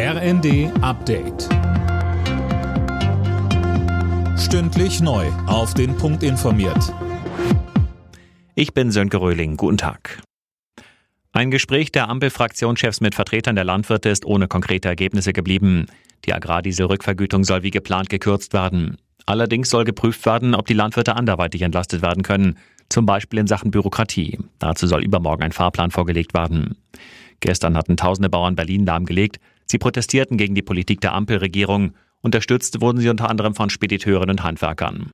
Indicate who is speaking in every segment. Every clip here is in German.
Speaker 1: RND Update. Stündlich neu. Auf den Punkt informiert.
Speaker 2: Ich bin Sönke Röhling. Guten Tag. Ein Gespräch der Ampelfraktionschefs mit Vertretern der Landwirte ist ohne konkrete Ergebnisse geblieben. Die Agrardieselrückvergütung soll wie geplant gekürzt werden. Allerdings soll geprüft werden, ob die Landwirte anderweitig entlastet werden können, zum Beispiel in Sachen Bürokratie. Dazu soll übermorgen ein Fahrplan vorgelegt werden. Gestern hatten tausende Bauern Berlin lahmgelegt. Sie protestierten gegen die Politik der Ampelregierung. Unterstützt wurden sie unter anderem von Spediteuren und Handwerkern.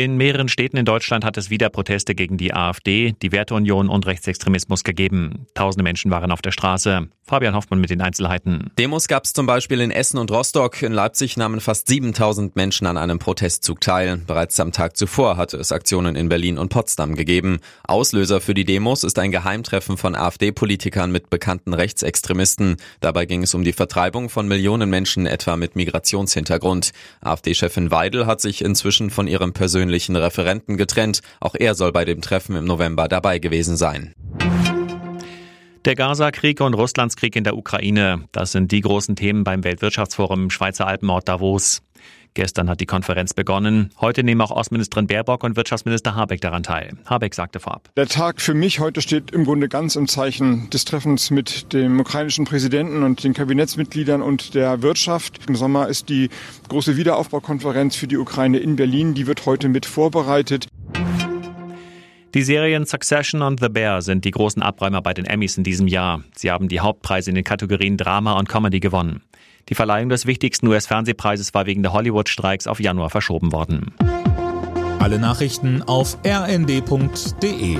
Speaker 2: In mehreren Städten in Deutschland hat es wieder Proteste gegen die AfD, die Werteunion und Rechtsextremismus gegeben. Tausende Menschen waren auf der Straße. Fabian Hoffmann mit den Einzelheiten.
Speaker 3: Demos gab es zum Beispiel in Essen und Rostock. In Leipzig nahmen fast 7000 Menschen an einem Protestzug teil. Bereits am Tag zuvor hatte es Aktionen in Berlin und Potsdam gegeben. Auslöser für die Demos ist ein Geheimtreffen von AfD-Politikern mit bekannten Rechtsextremisten. Dabei ging es um die Vertreibung von Millionen Menschen etwa mit Migrationshintergrund. AfD-Chefin Weidel hat sich inzwischen von ihrem persönlichen persönlichen Referenten getrennt. Auch er soll bei dem Treffen im November dabei gewesen sein.
Speaker 2: Der Gaza-Krieg und Russlands Krieg in der Ukraine, das sind die großen Themen beim Weltwirtschaftsforum im Schweizer Alpenort Davos. Gestern hat die Konferenz begonnen. Heute nehmen auch Außenministerin Baerbock und Wirtschaftsminister Habeck daran teil. Habeck sagte vorab.
Speaker 4: Der Tag für mich heute steht im Grunde ganz im Zeichen des Treffens mit dem ukrainischen Präsidenten und den Kabinettsmitgliedern und der Wirtschaft. Im Sommer ist die große Wiederaufbaukonferenz für die Ukraine in Berlin. Die wird heute mit vorbereitet.
Speaker 2: Die Serien Succession und The Bear sind die großen Abräumer bei den Emmys in diesem Jahr. Sie haben die Hauptpreise in den Kategorien Drama und Comedy gewonnen. Die Verleihung des wichtigsten US-Fernsehpreises war wegen der Hollywood-Streiks auf Januar verschoben worden.
Speaker 1: Alle Nachrichten auf rnd.de